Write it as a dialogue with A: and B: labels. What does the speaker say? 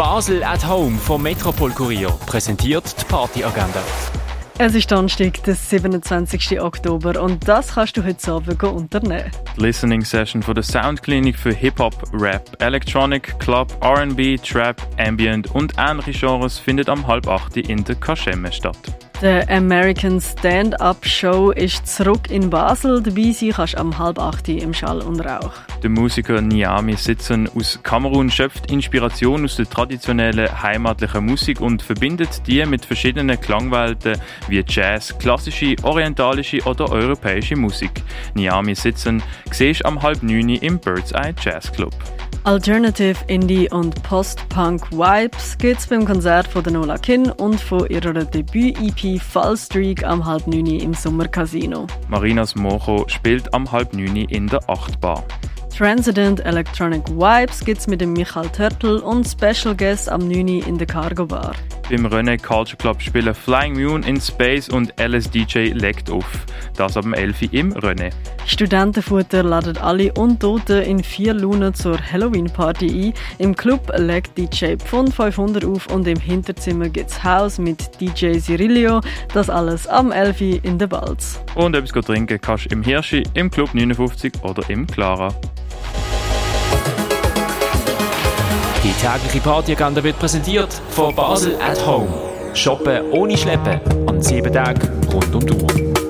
A: Basel at Home vom Metropol Kurier präsentiert die Partyagenda.
B: Es ist Donnerstag, der 27. Oktober und das kannst du heute Abend unternehmen.
C: Die Listening Session von der Soundklinik für Hip-Hop, Rap, Electronic, Club, R&B, Trap, Ambient und ähnliche Genres findet am halb acht in der Kaschemme statt.
B: Der American Stand-Up Show ist zurück in Basel. Dabei sein kannst du am halb acht im Schall und Rauch.
C: Der Musiker Niami Sitzen aus Kamerun schöpft Inspiration aus der traditionellen heimatlichen Musik und verbindet die mit verschiedenen Klangwelten wie Jazz, klassische, orientalische oder europäische Musik. Niami Sitzen siehst am halb neun im Bird's Eye Jazz Club.
B: Alternative, Indie und Post-Punk Vibes gibt's beim Konzert von der Nola Kin und von ihrer Debüt-EP Fallstreak am halb neun im Sommercasino.
C: Marinas Mocho spielt am halb neun in der Achtbar.
B: Transcendent Electronic Vibes gibt's mit dem Michael Törtel und Special Guest am 9. in der Cargo Bar.
C: Beim René Culture Club spielen Flying Moon in Space und LSDJ legt auf. Das dem 11. im René.
B: Studentenfutter ladet alle Untoten in vier Lunen zur Halloween-Party ein. Im Club legt DJ Pfund 500 auf und im Hinterzimmer gibt's Haus mit DJ Cirilio. Das alles am 11. in der Balz.
C: Und etwas trinken kannst du im Hirschi, im Club 59 oder im Clara.
A: Die tägliche Partyagenda wird präsentiert von Basel at Home. Shoppen ohne Schleppen an sieben Tagen rund um die Uhr.